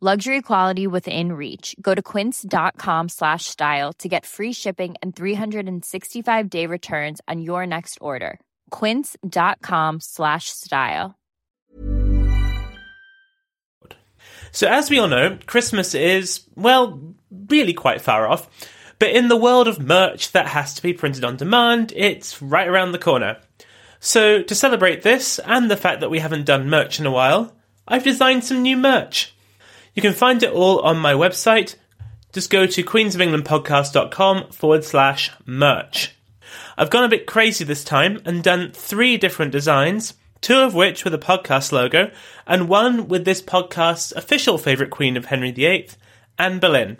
Luxury quality within reach. Go to quince.com slash style to get free shipping and 365 day returns on your next order. Quince.com slash style. So, as we all know, Christmas is, well, really quite far off. But in the world of merch that has to be printed on demand, it's right around the corner. So, to celebrate this and the fact that we haven't done merch in a while, I've designed some new merch. You can find it all on my website. Just go to queensofenglandpodcast.com forward slash merch. I've gone a bit crazy this time and done three different designs, two of which with the podcast logo, and one with this podcast's official favourite queen of Henry VIII, Anne Boleyn.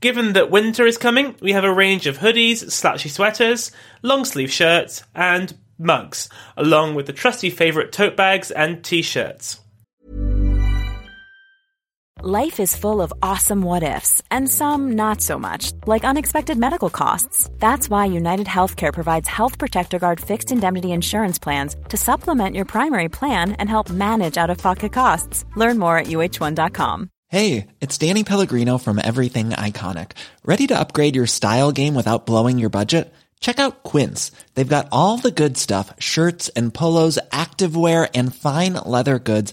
Given that winter is coming, we have a range of hoodies, slouchy sweaters, long sleeve shirts, and mugs, along with the trusty favourite tote bags and t shirts. Life is full of awesome what ifs, and some not so much, like unexpected medical costs. That's why United Healthcare provides Health Protector Guard fixed indemnity insurance plans to supplement your primary plan and help manage out of pocket costs. Learn more at uh1.com. Hey, it's Danny Pellegrino from Everything Iconic. Ready to upgrade your style game without blowing your budget? Check out Quince. They've got all the good stuff shirts and polos, activewear, and fine leather goods,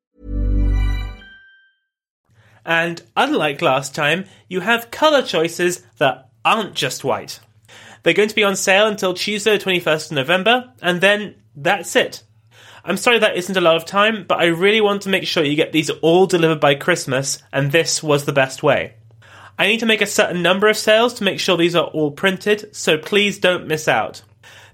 And unlike last time, you have colour choices that aren't just white. They're going to be on sale until Tuesday, the 21st of November, and then that's it. I'm sorry that isn't a lot of time, but I really want to make sure you get these all delivered by Christmas, and this was the best way. I need to make a certain number of sales to make sure these are all printed, so please don't miss out.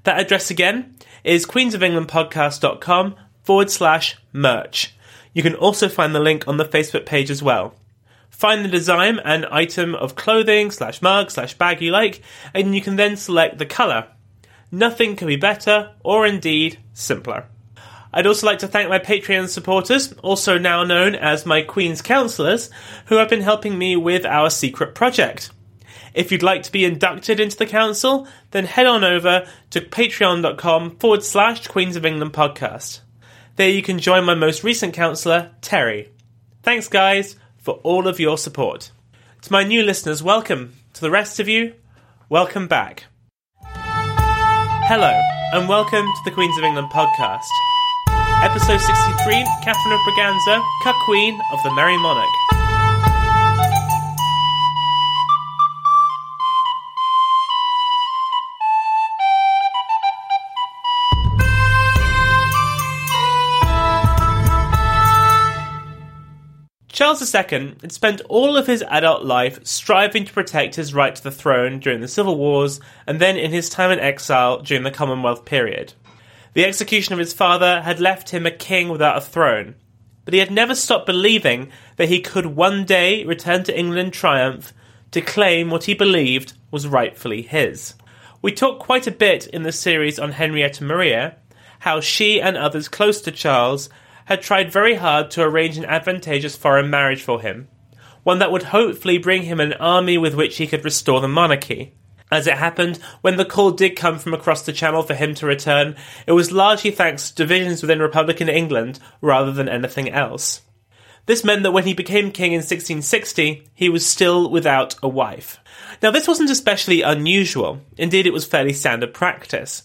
That address again is queensofenglandpodcast.com forward slash merch. You can also find the link on the Facebook page as well. Find the design and item of clothing slash mug slash bag you like, and you can then select the colour. Nothing can be better, or indeed simpler. I'd also like to thank my Patreon supporters, also now known as my Queen's Counsellors, who have been helping me with our secret project. If you'd like to be inducted into the council, then head on over to patreon.com forward slash Queens of England podcast. There you can join my most recent counsellor, Terry. Thanks, guys, for all of your support. To my new listeners, welcome. To the rest of you, welcome back. Hello, and welcome to the Queens of England podcast. Episode 63 Catherine of Braganza, Cuck Queen of the Merry Monarch. Charles II had spent all of his adult life striving to protect his right to the throne during the Civil Wars and then in his time in exile during the Commonwealth period. The execution of his father had left him a king without a throne. but he had never stopped believing that he could one day return to England triumph to claim what he believed was rightfully his. We talk quite a bit in the series on Henrietta Maria how she and others close to Charles had tried very hard to arrange an advantageous foreign marriage for him, one that would hopefully bring him an army with which he could restore the monarchy. As it happened, when the call did come from across the Channel for him to return, it was largely thanks to divisions within Republican England rather than anything else. This meant that when he became king in 1660, he was still without a wife. Now, this wasn't especially unusual. Indeed, it was fairly standard practice.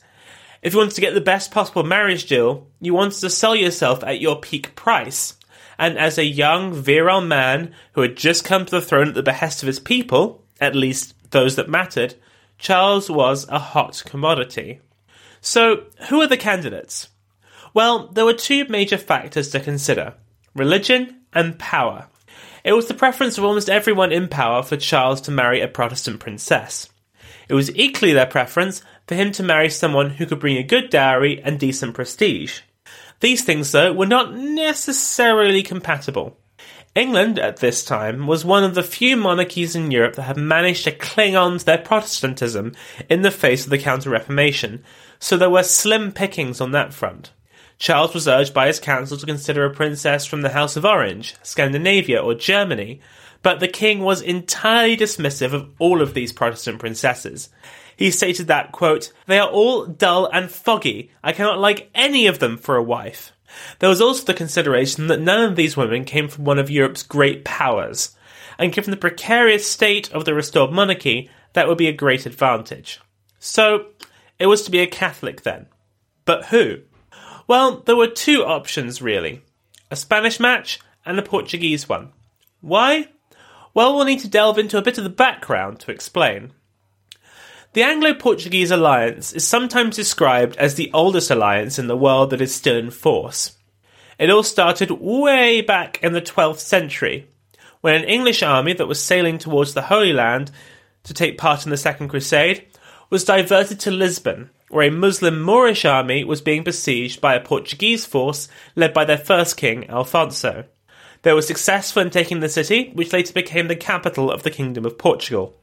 If you want to get the best possible marriage deal, you want to sell yourself at your peak price. And as a young, virile man who had just come to the throne at the behest of his people, at least those that mattered, Charles was a hot commodity. So, who are the candidates? Well, there were two major factors to consider religion and power. It was the preference of almost everyone in power for Charles to marry a Protestant princess. It was equally their preference for him to marry someone who could bring a good dowry and decent prestige. These things, though, were not necessarily compatible. England at this time was one of the few monarchies in Europe that had managed to cling on to their Protestantism in the face of the Counter Reformation, so there were slim pickings on that front. Charles was urged by his council to consider a princess from the House of Orange, Scandinavia, or Germany, but the king was entirely dismissive of all of these Protestant princesses. He stated that, quote, they are all dull and foggy. I cannot like any of them for a wife. There was also the consideration that none of these women came from one of Europe's great powers, and given the precarious state of the restored monarchy, that would be a great advantage. So, it was to be a Catholic then. But who? Well, there were two options really a Spanish match and a Portuguese one. Why? Well, we'll need to delve into a bit of the background to explain. The Anglo Portuguese alliance is sometimes described as the oldest alliance in the world that is still in force. It all started way back in the 12th century, when an English army that was sailing towards the Holy Land to take part in the Second Crusade was diverted to Lisbon, where a Muslim Moorish army was being besieged by a Portuguese force led by their first king, Alfonso. They were successful in taking the city, which later became the capital of the Kingdom of Portugal.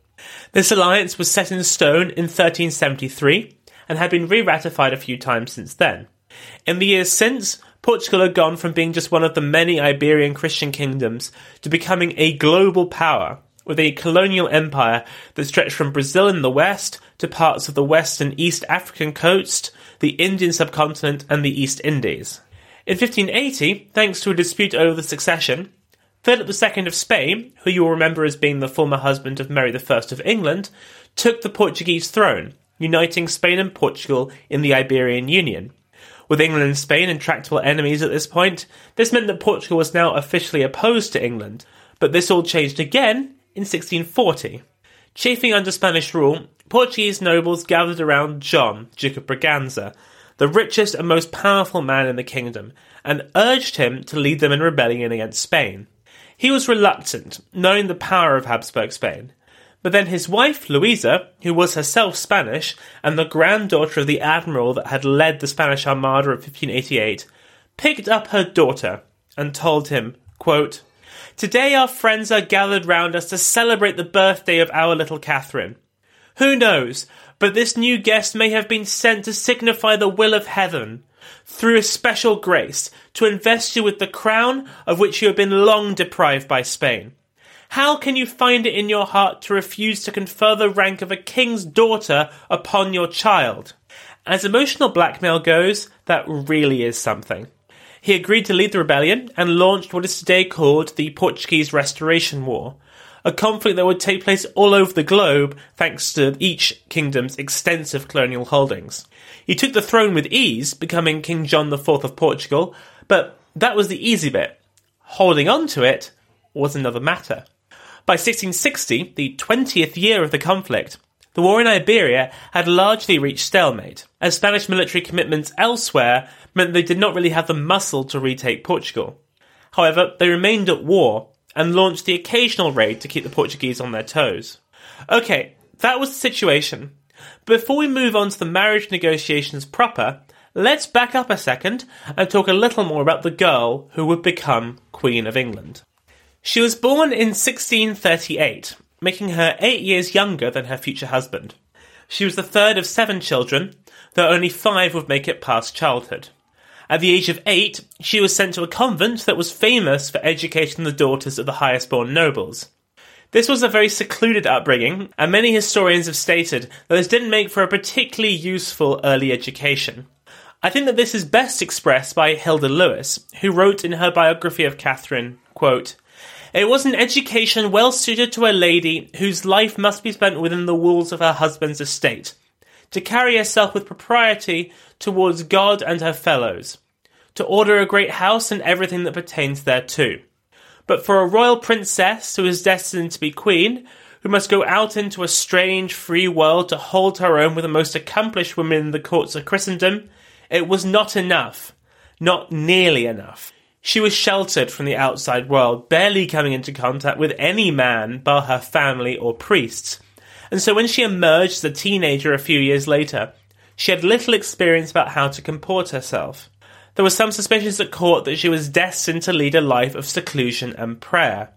This alliance was set in stone in 1373 and had been re ratified a few times since then. In the years since, Portugal had gone from being just one of the many Iberian Christian kingdoms to becoming a global power, with a colonial empire that stretched from Brazil in the west to parts of the west and east African coast, the Indian subcontinent, and the East Indies. In 1580, thanks to a dispute over the succession, Philip II of Spain, who you will remember as being the former husband of Mary I of England, took the Portuguese throne, uniting Spain and Portugal in the Iberian Union. With England and Spain intractable enemies at this point, this meant that Portugal was now officially opposed to England, but this all changed again in 1640. Chafing under Spanish rule, Portuguese nobles gathered around John, Duke of Braganza, the richest and most powerful man in the kingdom, and urged him to lead them in rebellion against Spain. He was reluctant, knowing the power of Habsburg Spain. But then his wife, Louisa, who was herself Spanish and the granddaughter of the admiral that had led the Spanish Armada of 1588, picked up her daughter and told him, quote, Today our friends are gathered round us to celebrate the birthday of our little Catherine. Who knows, but this new guest may have been sent to signify the will of heaven, through a special grace, to invest you with the crown of which you have been long deprived by Spain. How can you find it in your heart to refuse to confer the rank of a king's daughter upon your child? As emotional blackmail goes, that really is something. He agreed to lead the rebellion and launched what is today called the Portuguese Restoration War, a conflict that would take place all over the globe thanks to each kingdom's extensive colonial holdings. He took the throne with ease, becoming King John IV of Portugal, but that was the easy bit. Holding on to it was another matter. By 1660, the 20th year of the conflict, the war in Iberia had largely reached stalemate, as Spanish military commitments elsewhere meant they did not really have the muscle to retake Portugal. However, they remained at war, and launched the occasional raid to keep the Portuguese on their toes. Okay, that was the situation. Before we move on to the marriage negotiations proper, let's back up a second and talk a little more about the girl who would become Queen of England. She was born in 1638, making her eight years younger than her future husband. She was the third of seven children, though only five would make it past childhood. At the age of eight, she was sent to a convent that was famous for educating the daughters of the highest born nobles. This was a very secluded upbringing, and many historians have stated that this didn't make for a particularly useful early education. I think that this is best expressed by Hilda Lewis, who wrote in her biography of Catherine, quote, It was an education well suited to a lady whose life must be spent within the walls of her husband's estate, to carry herself with propriety towards God and her fellows, to order a great house and everything that pertains thereto but for a royal princess who is destined to be queen, who must go out into a strange, free world to hold her own with the most accomplished women in the courts of Christendom, it was not enough. Not nearly enough. She was sheltered from the outside world, barely coming into contact with any man bar her family or priests. And so when she emerged as a teenager a few years later, she had little experience about how to comport herself. There were some suspicions at court that she was destined to lead a life of seclusion and prayer.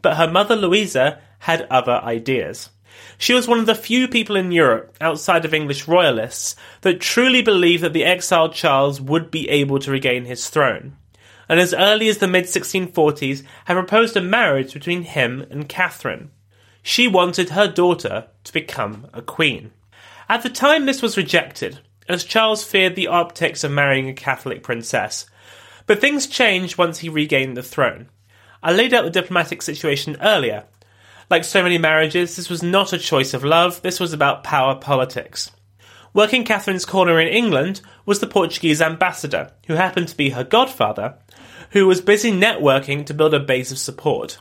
But her mother Louisa had other ideas. She was one of the few people in Europe, outside of English royalists, that truly believed that the exiled Charles would be able to regain his throne, and as early as the mid 1640s had proposed a marriage between him and Catherine. She wanted her daughter to become a queen. At the time this was rejected, as Charles feared the optics of marrying a Catholic princess. But things changed once he regained the throne. I laid out the diplomatic situation earlier. Like so many marriages, this was not a choice of love, this was about power politics. Working Catherine's corner in England was the Portuguese ambassador, who happened to be her godfather, who was busy networking to build a base of support.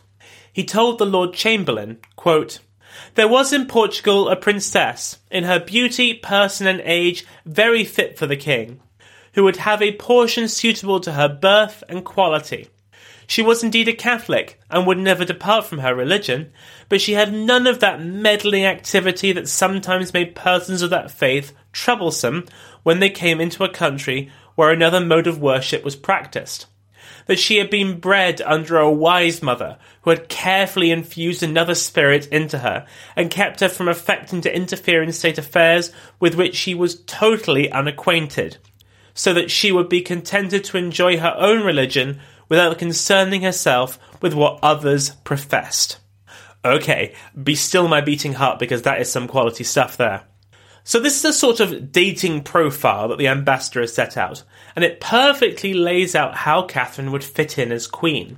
He told the Lord Chamberlain, quote, there was in Portugal a princess, in her beauty, person, and age very fit for the king, who would have a portion suitable to her birth and quality. She was indeed a Catholic, and would never depart from her religion, but she had none of that meddling activity that sometimes made persons of that faith troublesome when they came into a country where another mode of worship was practised that she had been bred under a wise mother who had carefully infused another spirit into her and kept her from affecting to interfere in state affairs with which she was totally unacquainted, so that she would be contented to enjoy her own religion without concerning herself with what others professed. Okay, be still my beating heart because that is some quality stuff there. So this is a sort of dating profile that the ambassador has set out, and it perfectly lays out how Catherine would fit in as queen.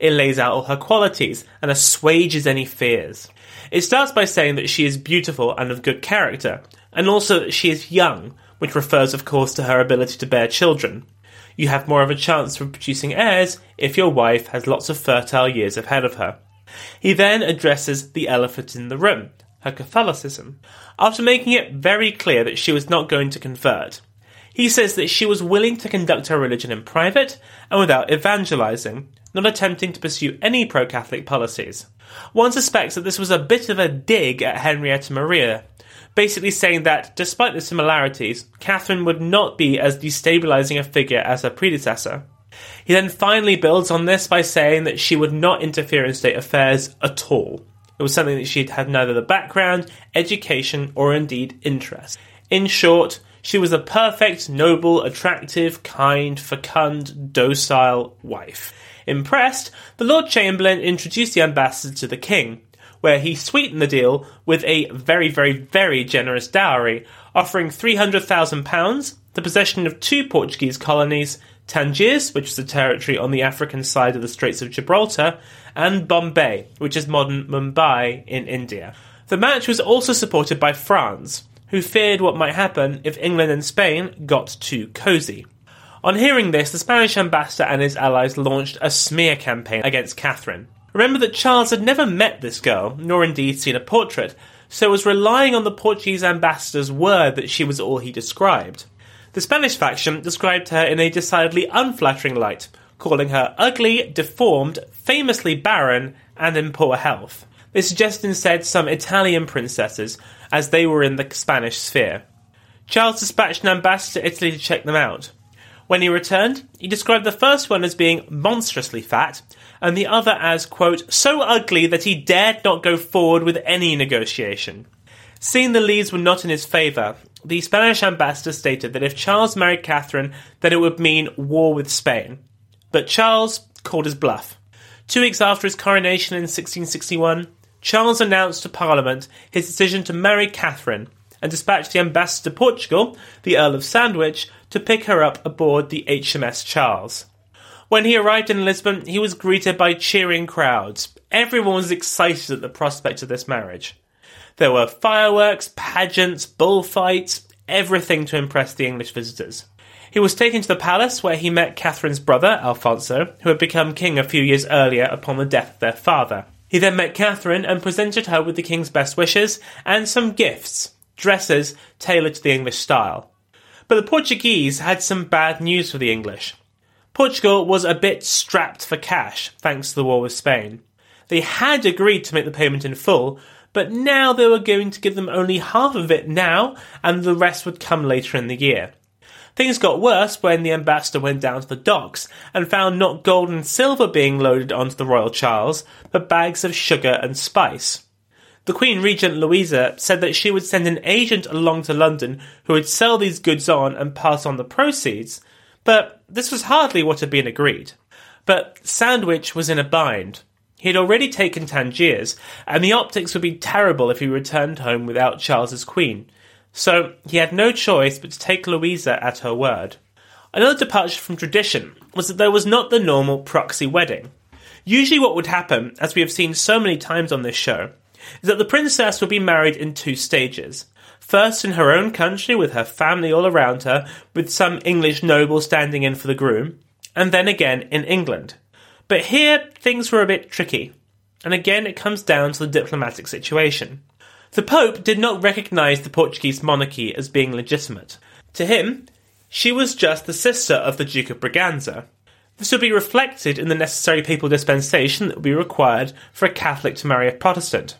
It lays out all her qualities and assuages any fears. It starts by saying that she is beautiful and of good character, and also that she is young, which refers, of course, to her ability to bear children. You have more of a chance of producing heirs if your wife has lots of fertile years ahead of her. He then addresses the elephant in the room, her Catholicism, after making it very clear that she was not going to convert. He says that she was willing to conduct her religion in private and without evangelizing, not attempting to pursue any pro Catholic policies. One suspects that this was a bit of a dig at Henrietta Maria, basically saying that, despite the similarities, Catherine would not be as destabilizing a figure as her predecessor. He then finally builds on this by saying that she would not interfere in state affairs at all. It was something that she'd had neither the background, education, or indeed interest. In short, she was a perfect, noble, attractive, kind, fecund, docile wife. Impressed, the Lord Chamberlain introduced the ambassador to the king, where he sweetened the deal with a very, very, very generous dowry, offering £300,000, the possession of two Portuguese colonies, Tangiers, which was a territory on the African side of the Straits of Gibraltar, and Bombay, which is modern Mumbai in India. The match was also supported by France, who feared what might happen if England and Spain got too cosy. On hearing this, the Spanish ambassador and his allies launched a smear campaign against Catherine. Remember that Charles had never met this girl, nor indeed seen a portrait, so was relying on the Portuguese ambassador's word that she was all he described. The Spanish faction described her in a decidedly unflattering light, calling her ugly, deformed, famously barren, and in poor health. They suggested instead some Italian princesses, as they were in the Spanish sphere. Charles dispatched an ambassador to Italy to check them out. When he returned, he described the first one as being monstrously fat, and the other as, quote, so ugly that he dared not go forward with any negotiation. Seeing the leads were not in his favour, the Spanish ambassador stated that if Charles married Catherine, then it would mean war with Spain. But Charles called his bluff. Two weeks after his coronation in 1661, Charles announced to Parliament his decision to marry Catherine and dispatched the ambassador to Portugal, the Earl of Sandwich, to pick her up aboard the HMS Charles. When he arrived in Lisbon, he was greeted by cheering crowds. Everyone was excited at the prospect of this marriage. There were fireworks, pageants, bullfights, everything to impress the English visitors. He was taken to the palace where he met Catherine's brother, Alfonso, who had become king a few years earlier upon the death of their father. He then met Catherine and presented her with the king's best wishes and some gifts, dresses tailored to the English style. But the Portuguese had some bad news for the English. Portugal was a bit strapped for cash thanks to the war with Spain. They had agreed to make the payment in full, but now they were going to give them only half of it now, and the rest would come later in the year. Things got worse when the ambassador went down to the docks and found not gold and silver being loaded onto the Royal Charles, but bags of sugar and spice. The Queen Regent Louisa said that she would send an agent along to London who would sell these goods on and pass on the proceeds, but this was hardly what had been agreed. But Sandwich was in a bind. He had already taken Tangiers, and the optics would be terrible if he returned home without Charles's queen. So he had no choice but to take Louisa at her word. Another departure from tradition was that there was not the normal proxy wedding. Usually, what would happen, as we have seen so many times on this show, is that the princess would be married in two stages. First in her own country with her family all around her, with some English noble standing in for the groom, and then again in England. But here things were a bit tricky, and again it comes down to the diplomatic situation. The Pope did not recognise the Portuguese monarchy as being legitimate. To him, she was just the sister of the Duke of Braganza. This would be reflected in the necessary papal dispensation that would be required for a Catholic to marry a Protestant.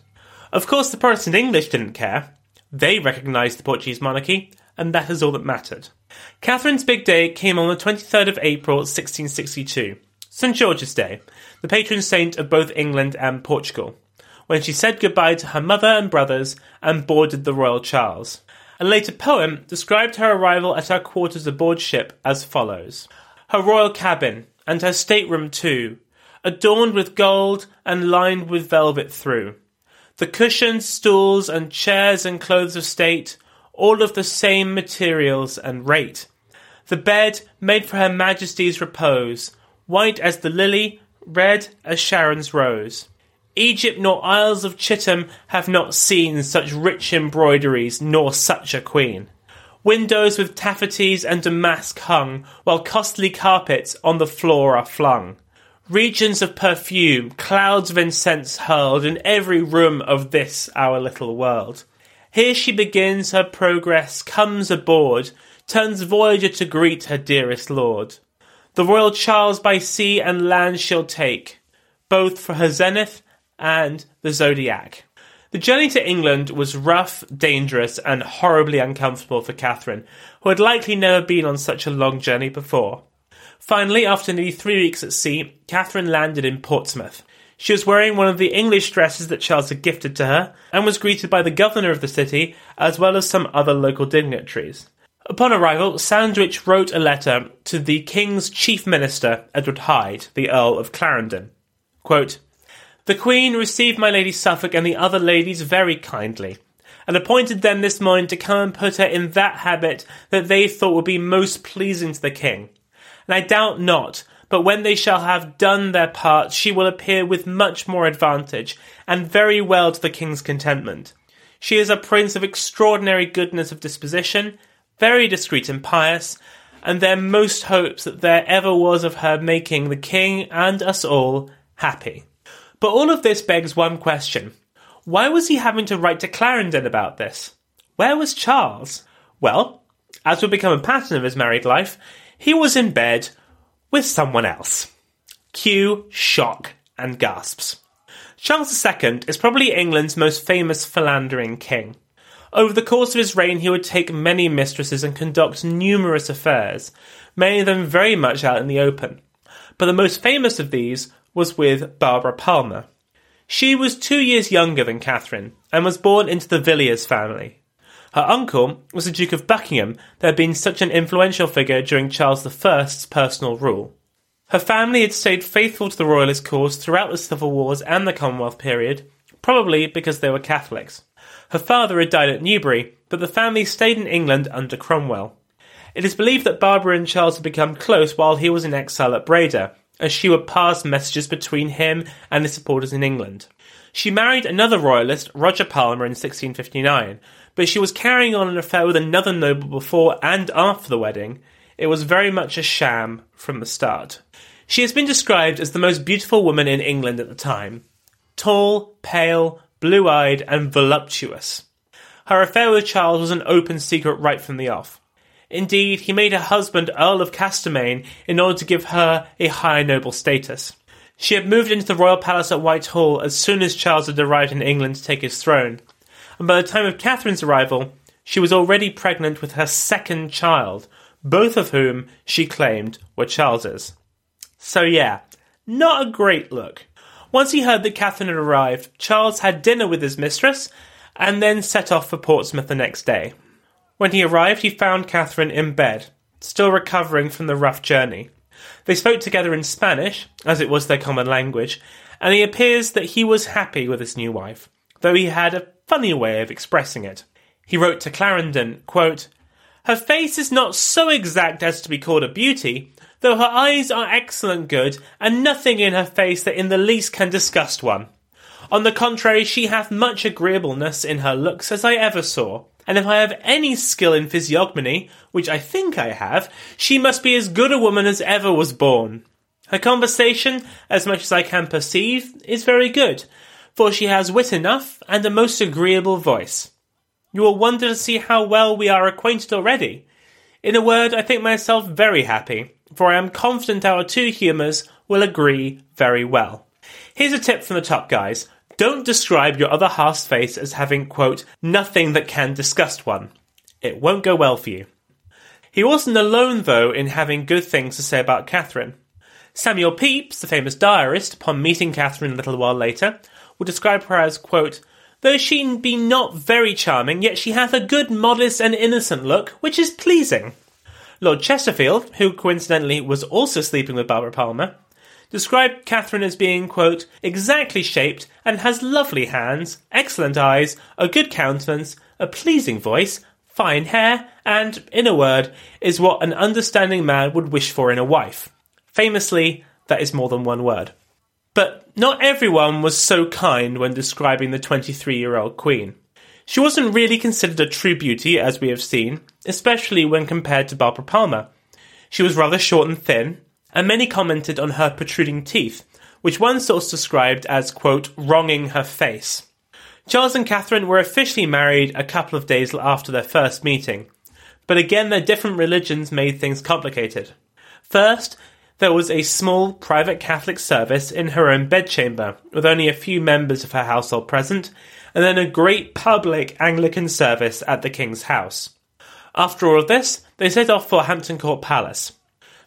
Of course, the Protestant English didn't care. They recognised the Portuguese monarchy, and that is all that mattered. Catherine's big day came on the 23rd of April 1662, St George's Day, the patron saint of both England and Portugal, when she said goodbye to her mother and brothers and boarded the Royal Charles. A later poem described her arrival at her quarters aboard ship as follows Her royal cabin, and her stateroom too, adorned with gold and lined with velvet through the cushions, stools, and chairs and clothes of state, all of the same materials and rate. The bed made for her majesty's repose, white as the lily, red as Sharon's rose. Egypt nor Isles of Chittim have not seen such rich embroideries, nor such a queen. Windows with taffeties and damask hung, while costly carpets on the floor are flung. Regions of perfume, clouds of incense hurled in every room of this our little world. Here she begins her progress, comes aboard, turns voyager to greet her dearest lord. The Royal Charles by sea and land she'll take, both for her zenith and the zodiac. The journey to England was rough, dangerous, and horribly uncomfortable for Catherine, who had likely never been on such a long journey before. Finally, after nearly three weeks at sea, Catherine landed in Portsmouth. She was wearing one of the English dresses that Charles had gifted to her, and was greeted by the governor of the city, as well as some other local dignitaries. Upon arrival, Sandwich wrote a letter to the King's chief minister, Edward Hyde, the Earl of Clarendon. Quote, the Queen received my Lady Suffolk and the other ladies very kindly, and appointed them this morning to come and put her in that habit that they thought would be most pleasing to the King and I doubt not, but when they shall have done their part, she will appear with much more advantage, and very well to the king's contentment. She is a prince of extraordinary goodness of disposition, very discreet and pious, and their most hopes that there ever was of her making the king and us all happy. But all of this begs one question. Why was he having to write to Clarendon about this? Where was Charles? Well, as will become a pattern of his married life, he was in bed with someone else. Cue shock and gasps. Charles II is probably England's most famous philandering king. Over the course of his reign, he would take many mistresses and conduct numerous affairs, many of them very much out in the open. But the most famous of these was with Barbara Palmer. She was two years younger than Catherine and was born into the Villiers family. Her uncle was the Duke of Buckingham, that had been such an influential figure during Charles I's personal rule. Her family had stayed faithful to the royalist cause throughout the civil wars and the Commonwealth period, probably because they were Catholics. Her father had died at Newbury, but the family stayed in England under Cromwell. It is believed that Barbara and Charles had become close while he was in exile at Breda, as she would pass messages between him and his supporters in England. She married another royalist, Roger Palmer, in 1659, but she was carrying on an affair with another noble before and after the wedding. It was very much a sham from the start. She has been described as the most beautiful woman in England at the time tall, pale, blue eyed, and voluptuous. Her affair with Charles was an open secret right from the off. Indeed, he made her husband Earl of Castlemaine in order to give her a high noble status. She had moved into the royal palace at Whitehall as soon as Charles had arrived in England to take his throne, and by the time of Catherine's arrival, she was already pregnant with her second child, both of whom she claimed were Charles's. So, yeah, not a great look. Once he heard that Catherine had arrived, Charles had dinner with his mistress and then set off for Portsmouth the next day. When he arrived, he found Catherine in bed, still recovering from the rough journey. They spoke together in Spanish, as it was their common language, and it appears that he was happy with his new wife, though he had a funny way of expressing it. He wrote to Clarendon, quote, Her face is not so exact as to be called a beauty, though her eyes are excellent good, and nothing in her face that in the least can disgust one. On the contrary, she hath much agreeableness in her looks as I ever saw, and if I have any skill in physiognomy, which I think I have, she must be as good a woman as ever was born. Her conversation, as much as I can perceive, is very good, for she has wit enough and a most agreeable voice. You will wonder to see how well we are acquainted already. In a word, I think myself very happy, for I am confident our two humours will agree very well. Here's a tip from the top guys. Don't describe your other half's face as having, quote, nothing that can disgust one. It won't go well for you. He wasn't alone, though, in having good things to say about Catherine. Samuel Pepys, the famous diarist, upon meeting Catherine a little while later, would describe her as, quote, Though she be not very charming, yet she hath a good, modest, and innocent look, which is pleasing. Lord Chesterfield, who coincidentally was also sleeping with Barbara Palmer, described Catherine as being, quote, exactly shaped and has lovely hands, excellent eyes, a good countenance, a pleasing voice, fine hair, and, in a word, is what an understanding man would wish for in a wife. Famously, that is more than one word. But not everyone was so kind when describing the 23 year old queen. She wasn't really considered a true beauty, as we have seen, especially when compared to Barbara Palmer. She was rather short and thin, and many commented on her protruding teeth, which one source described as, quote, wronging her face. Charles and Catherine were officially married a couple of days after their first meeting, but again their different religions made things complicated. First, there was a small private Catholic service in her own bedchamber, with only a few members of her household present, and then a great public Anglican service at the King's house. After all of this, they set off for Hampton Court Palace.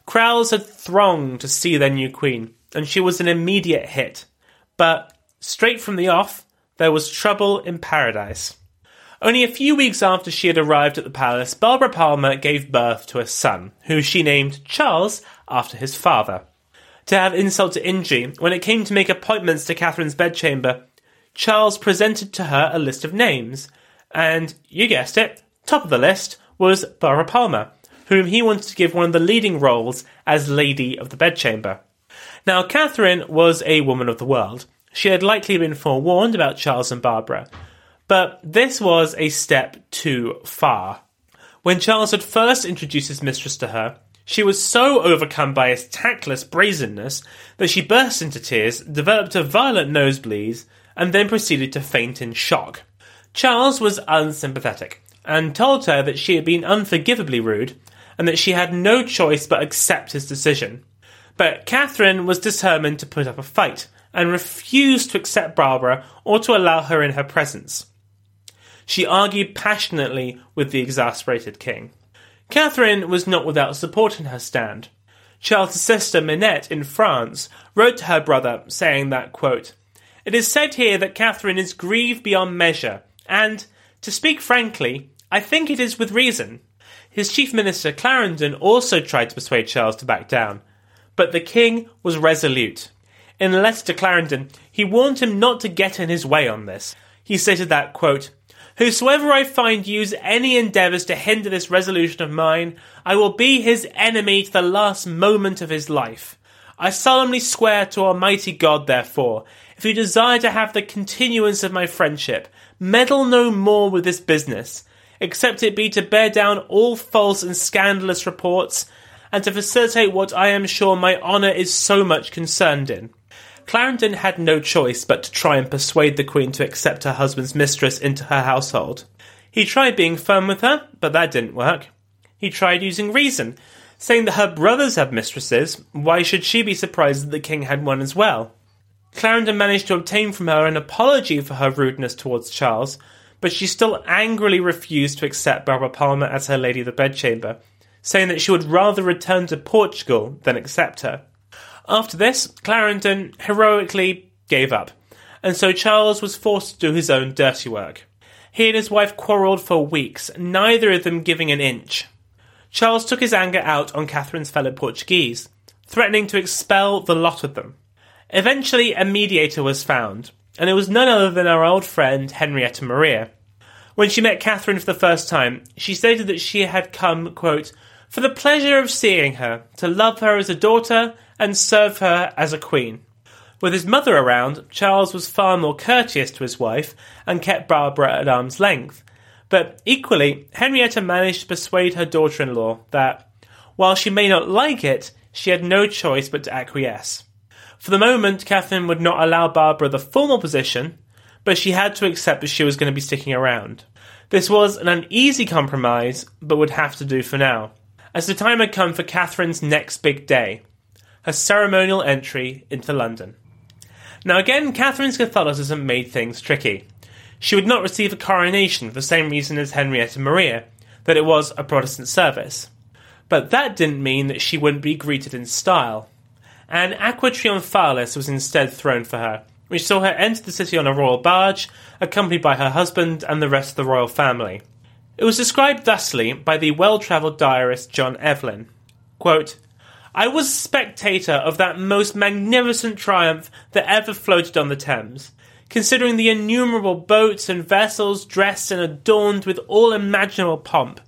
Crowds had thronged to see their new queen, and she was an immediate hit. But, straight from the off, there was trouble in paradise. Only a few weeks after she had arrived at the palace, Barbara Palmer gave birth to a son, who she named Charles after his father. To add insult to injury, when it came to make appointments to Catherine's bedchamber, Charles presented to her a list of names, and, you guessed it, top of the list was Barbara Palmer, whom he wanted to give one of the leading roles as Lady of the Bedchamber. Now, Catherine was a woman of the world. She had likely been forewarned about Charles and Barbara, but this was a step too far. When Charles had first introduced his mistress to her, she was so overcome by his tactless brazenness that she burst into tears, developed a violent nosebleed, and then proceeded to faint in shock. Charles was unsympathetic and told her that she had been unforgivably rude and that she had no choice but accept his decision. But Catherine was determined to put up a fight and refused to accept Barbara or to allow her in her presence. She argued passionately with the exasperated king. Catherine was not without support in her stand. Charles's sister Minette in France wrote to her brother saying that, quote, It is said here that Catherine is grieved beyond measure, and, to speak frankly, I think it is with reason. His chief minister Clarendon also tried to persuade Charles to back down, but the king was resolute. In a letter to Clarendon, he warned him not to get in his way on this. He stated that, quote, Whosoever I find use any endeavours to hinder this resolution of mine, I will be his enemy to the last moment of his life. I solemnly swear to Almighty God, therefore, if you desire to have the continuance of my friendship, meddle no more with this business, except it be to bear down all false and scandalous reports, and to facilitate what I am sure my honour is so much concerned in. Clarendon had no choice but to try and persuade the Queen to accept her husband's mistress into her household. He tried being firm with her, but that didn't work. He tried using reason, saying that her brothers had mistresses, why should she be surprised that the King had one as well? Clarendon managed to obtain from her an apology for her rudeness towards Charles, but she still angrily refused to accept Barbara Palmer as her Lady of the Bedchamber, saying that she would rather return to Portugal than accept her. After this, Clarendon heroically gave up, and so Charles was forced to do his own dirty work. He and his wife quarrelled for weeks, neither of them giving an inch. Charles took his anger out on Catherine's fellow Portuguese, threatening to expel the lot of them. Eventually, a mediator was found, and it was none other than our old friend Henrietta Maria. When she met Catherine for the first time, she stated that she had come, quote, for the pleasure of seeing her, to love her as a daughter, and serve her as a queen. With his mother around, Charles was far more courteous to his wife and kept Barbara at arm's length. But equally, Henrietta managed to persuade her daughter in law that, while she may not like it, she had no choice but to acquiesce. For the moment, Catherine would not allow Barbara the formal position, but she had to accept that she was going to be sticking around. This was an uneasy compromise, but would have to do for now, as the time had come for Catherine's next big day, her ceremonial entry into London. Now, again, Catherine's Catholicism made things tricky. She would not receive a coronation for the same reason as Henrietta Maria, that it was a Protestant service. But that didn't mean that she wouldn't be greeted in style. An Aqua Triumphalis was instead thrown for her, which saw her enter the city on a royal barge, accompanied by her husband and the rest of the royal family. It was described thusly by the well travelled diarist John Evelyn. Quote, I was a spectator of that most magnificent triumph that ever floated on the Thames, considering the innumerable boats and vessels dressed and adorned with all imaginable pomp,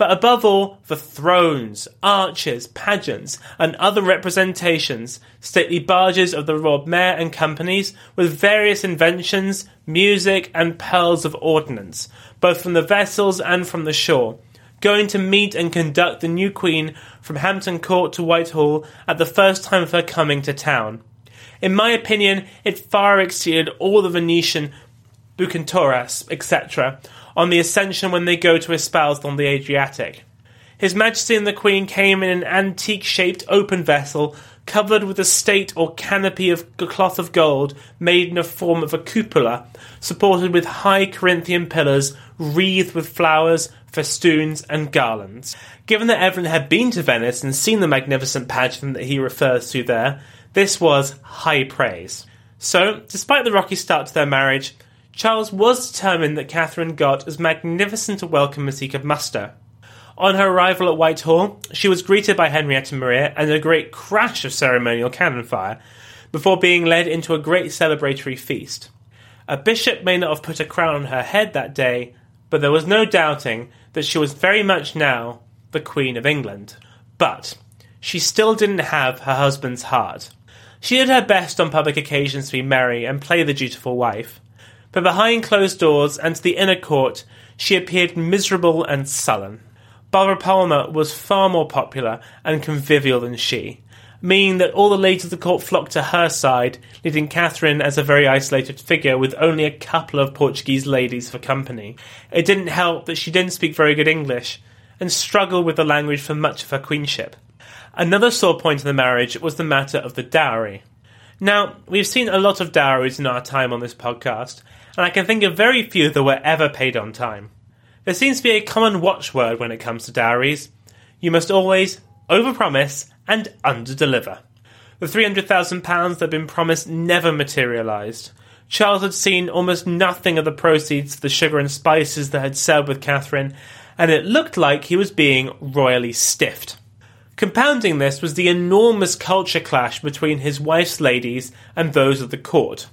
but above all, the thrones, arches, pageants, and other representations, stately barges of the Lord Mayor and companies, with various inventions, music, and pearls of ordnance, both from the vessels and from the shore, going to meet and conduct the new Queen from Hampton Court to Whitehall at the first time of her coming to town. In my opinion, it far exceeded all the Venetian Bucentauras, etc., on the Ascension when they go to espouse on the Adriatic. His Majesty and the Queen came in an antique shaped open vessel covered with a state or canopy of cloth of gold made in the form of a cupola, supported with high Corinthian pillars wreathed with flowers, festoons, and garlands. Given that Evelyn had been to Venice and seen the magnificent pageant that he refers to there, this was high praise. So, despite the rocky start to their marriage, Charles was determined that Catherine got as magnificent a welcome as he could muster. On her arrival at Whitehall, she was greeted by Henrietta Maria and a great crash of ceremonial cannon fire, before being led into a great celebratory feast. A bishop may not have put a crown on her head that day, but there was no doubting that she was very much now the Queen of England. But she still didn't have her husband's heart. She did her best on public occasions to be merry and play the dutiful wife, but behind closed doors and to the inner court she appeared miserable and sullen. Barbara Palmer was far more popular and convivial than she, meaning that all the ladies of the court flocked to her side, leaving Catherine as a very isolated figure with only a couple of Portuguese ladies for company. It didn't help that she didn't speak very good English, and struggled with the language for much of her queenship. Another sore point in the marriage was the matter of the dowry. Now, we've seen a lot of dowries in our time on this podcast, and I can think of very few that were ever paid on time. There seems to be a common watchword when it comes to dowries. You must always overpromise and underdeliver. The £300,000 that had been promised never materialised. Charles had seen almost nothing of the proceeds of the sugar and spices that had sailed with Catherine, and it looked like he was being royally stiffed. Compounding this was the enormous culture clash between his wife's ladies and those of the court.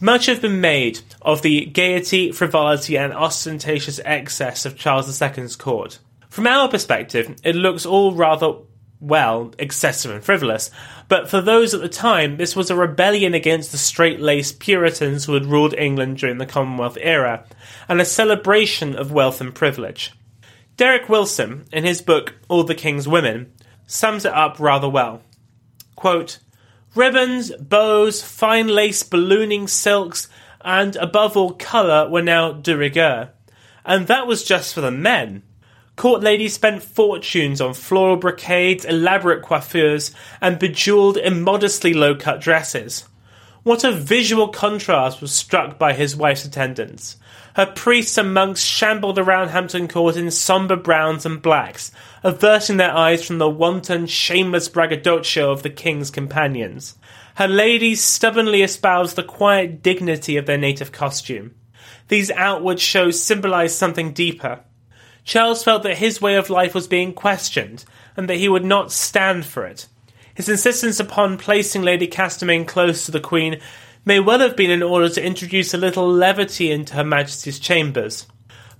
Much has been made of the gaiety, frivolity, and ostentatious excess of Charles II's court. From our perspective, it looks all rather, well, excessive and frivolous, but for those at the time, this was a rebellion against the straight laced Puritans who had ruled England during the Commonwealth era, and a celebration of wealth and privilege. Derek Wilson, in his book All the King's Women, sums it up rather well. Quote, Ribbons, bows, fine lace, ballooning silks, and above all colour were now de rigueur. And that was just for the men. Court ladies spent fortunes on floral brocades, elaborate coiffures, and bejewelled, immodestly low cut dresses. What a visual contrast was struck by his wife's attendants. Her priests and monks shambled around Hampton Court in sombre browns and blacks, averting their eyes from the wanton, shameless braggadocio of the king's companions. Her ladies stubbornly espoused the quiet dignity of their native costume. These outward shows symbolized something deeper. Charles felt that his way of life was being questioned, and that he would not stand for it. His insistence upon placing Lady Castlemaine close to the Queen may well have been in order to introduce a little levity into Her Majesty's chambers.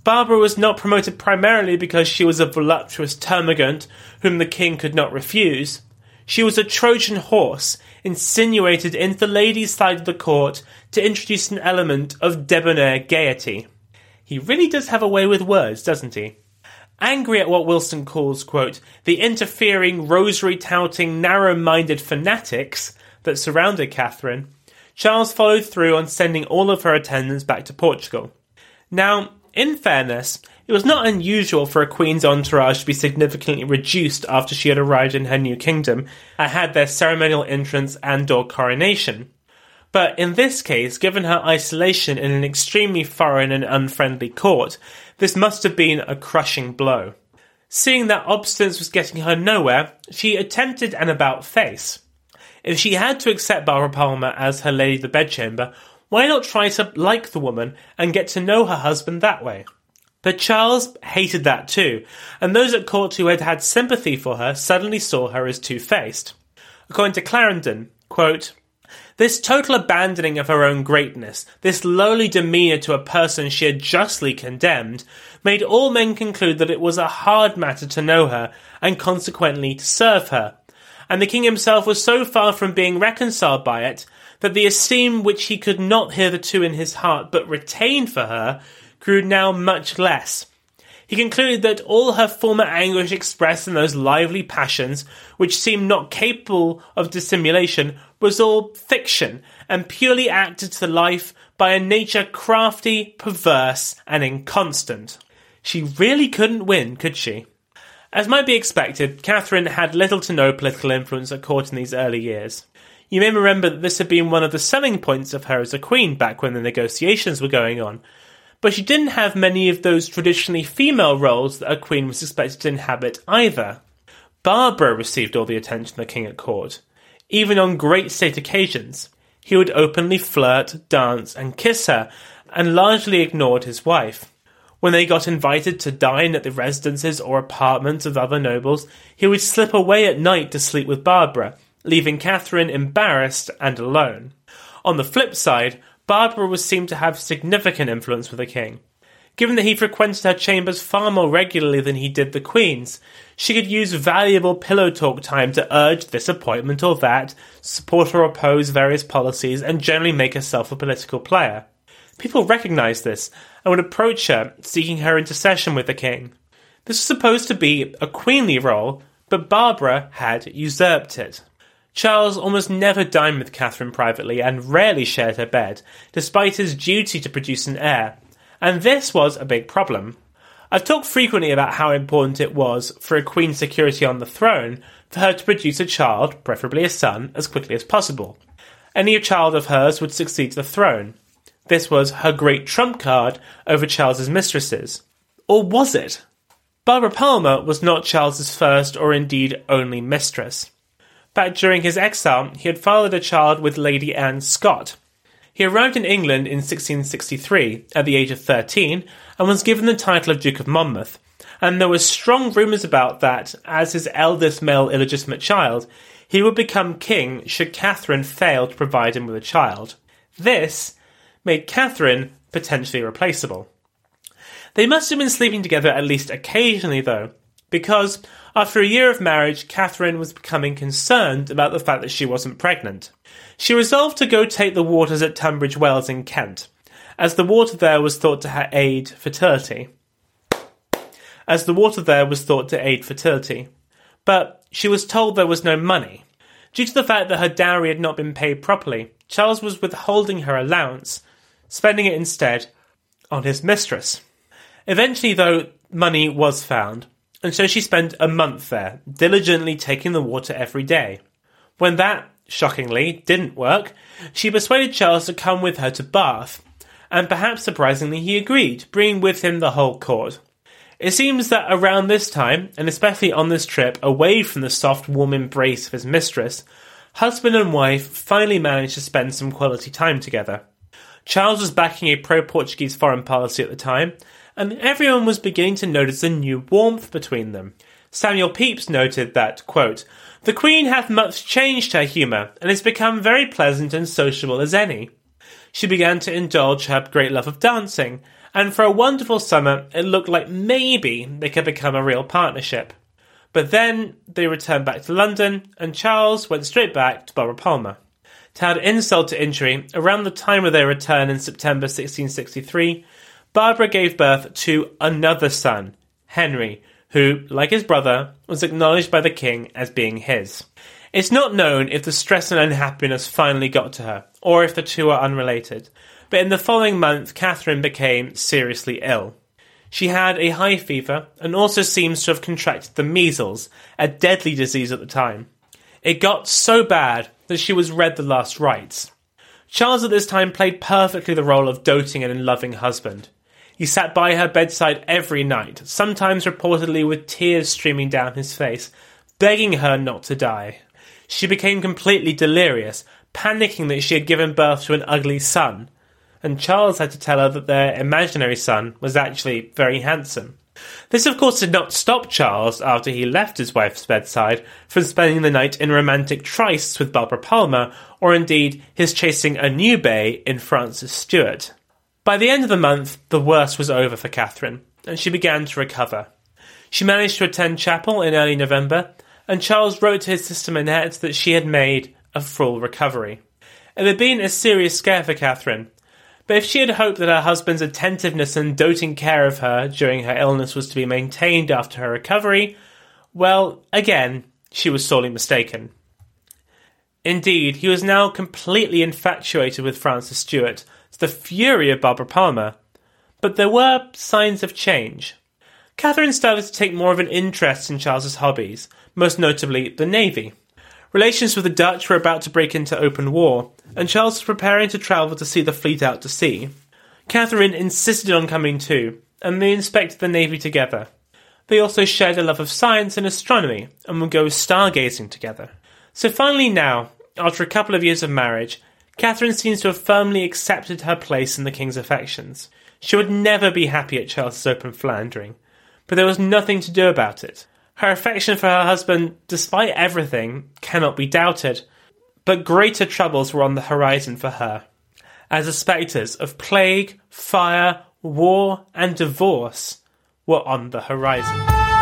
Barbara was not promoted primarily because she was a voluptuous termagant whom the king could not refuse. She was a Trojan horse insinuated into the ladies' side of the court to introduce an element of debonair gaiety. He really does have a way with words, doesn't he? Angry at what Wilson calls, quote, the interfering, rosary touting, narrow minded fanatics that surrounded Catherine, Charles followed through on sending all of her attendants back to Portugal. Now, in fairness, it was not unusual for a queen's entourage to be significantly reduced after she had arrived in her new kingdom and had their ceremonial entrance and or coronation. But in this case, given her isolation in an extremely foreign and unfriendly court, this must have been a crushing blow. Seeing that obstinance was getting her nowhere, she attempted an about face. If she had to accept Barbara Palmer as her lady of the bedchamber, why not try to like the woman and get to know her husband that way? But Charles hated that too, and those at court who had had sympathy for her suddenly saw her as two faced. According to Clarendon, quote, this total abandoning of her own greatness, this lowly demeanour to a person she had justly condemned, made all men conclude that it was a hard matter to know her, and consequently to serve her. And the king himself was so far from being reconciled by it, that the esteem which he could not hitherto in his heart but retain for her grew now much less. He concluded that all her former anguish expressed in those lively passions, which seemed not capable of dissimulation, was all fiction, and purely acted to life by a nature crafty, perverse, and inconstant. She really couldn't win, could she? As might be expected, Catherine had little to no political influence at court in these early years. You may remember that this had been one of the selling points of her as a queen back when the negotiations were going on, but she didn't have many of those traditionally female roles that a queen was expected to inhabit either. Barbara received all the attention the king at court. Even on great state occasions, he would openly flirt, dance, and kiss her, and largely ignored his wife. When they got invited to dine at the residences or apartments of other nobles, he would slip away at night to sleep with Barbara, leaving Catherine embarrassed and alone. On the flip side, Barbara was seen to have significant influence with the king. Given that he frequented her chambers far more regularly than he did the Queen's, she could use valuable pillow talk time to urge this appointment or that, support or oppose various policies, and generally make herself a political player. People recognised this and would approach her, seeking her intercession with the king. This was supposed to be a queenly role, but Barbara had usurped it. Charles almost never dined with Catherine privately and rarely shared her bed, despite his duty to produce an heir, and this was a big problem. I've talked frequently about how important it was for a queen's security on the throne for her to produce a child, preferably a son, as quickly as possible. Any child of hers would succeed to the throne. This was her great trump card over Charles's mistresses. Or was it? Barbara Palmer was not Charles's first or indeed only mistress. Back during his exile, he had fathered a child with Lady Anne Scott. He arrived in England in 1663 at the age of 13 and was given the title of Duke of Monmouth. And there were strong rumours about that, as his eldest male illegitimate child, he would become king should Catherine fail to provide him with a child. This made Catherine potentially replaceable. They must have been sleeping together at least occasionally, though, because after a year of marriage, Catherine was becoming concerned about the fact that she wasn't pregnant. She resolved to go take the waters at Tunbridge Wells in Kent, as the water there was thought to aid fertility. As the water there was thought to aid fertility. But she was told there was no money. Due to the fact that her dowry had not been paid properly, Charles was withholding her allowance, spending it instead on his mistress. Eventually, though, money was found, and so she spent a month there, diligently taking the water every day. When that, shockingly, didn't work, she persuaded Charles to come with her to Bath, and perhaps surprisingly he agreed, bringing with him the whole court. It seems that around this time, and especially on this trip away from the soft, warm embrace of his mistress, husband and wife finally managed to spend some quality time together. Charles was backing a pro Portuguese foreign policy at the time, and everyone was beginning to notice a new warmth between them. Samuel Pepys noted that, quote, The Queen hath much changed her humour, and is become very pleasant and sociable as any. She began to indulge her great love of dancing, and for a wonderful summer it looked like maybe they could become a real partnership. But then they returned back to London, and Charles went straight back to Barbara Palmer. To add insult to injury, around the time of their return in September 1663, Barbara gave birth to another son, Henry, who, like his brother, was acknowledged by the king as being his. It's not known if the stress and unhappiness finally got to her, or if the two are unrelated, but in the following month, Catherine became seriously ill. She had a high fever and also seems to have contracted the measles, a deadly disease at the time. It got so bad that she was read the last rites. Charles at this time played perfectly the role of doting and loving husband. He sat by her bedside every night, sometimes reportedly with tears streaming down his face, begging her not to die. She became completely delirious, panicking that she had given birth to an ugly son, and Charles had to tell her that their imaginary son was actually very handsome. This, of course, did not stop Charles, after he left his wife's bedside, from spending the night in romantic trysts with Barbara Palmer, or indeed his chasing a new bay in Frances Stuart. By the end of the month, the worst was over for Catherine, and she began to recover. She managed to attend chapel in early November, and Charles wrote to his sister Minette that she had made a full recovery. It had been a serious scare for Catherine, but if she had hoped that her husband's attentiveness and doting care of her during her illness was to be maintained after her recovery, well, again, she was sorely mistaken. Indeed, he was now completely infatuated with Frances Stuart, the fury of Barbara Palmer. But there were signs of change. Catherine started to take more of an interest in Charles's hobbies, most notably the navy. Relations with the Dutch were about to break into open war, and Charles was preparing to travel to see the fleet out to sea. Catherine insisted on coming too, and they inspected the navy together. They also shared a love of science and astronomy, and would go stargazing together. So finally now, after a couple of years of marriage, Catherine seems to have firmly accepted her place in the king's affections. She would never be happy at Charles's open philandering, but there was nothing to do about it. Her affection for her husband, despite everything, cannot be doubted, but greater troubles were on the horizon for her. As the spectres of plague, fire, war, and divorce were on the horizon.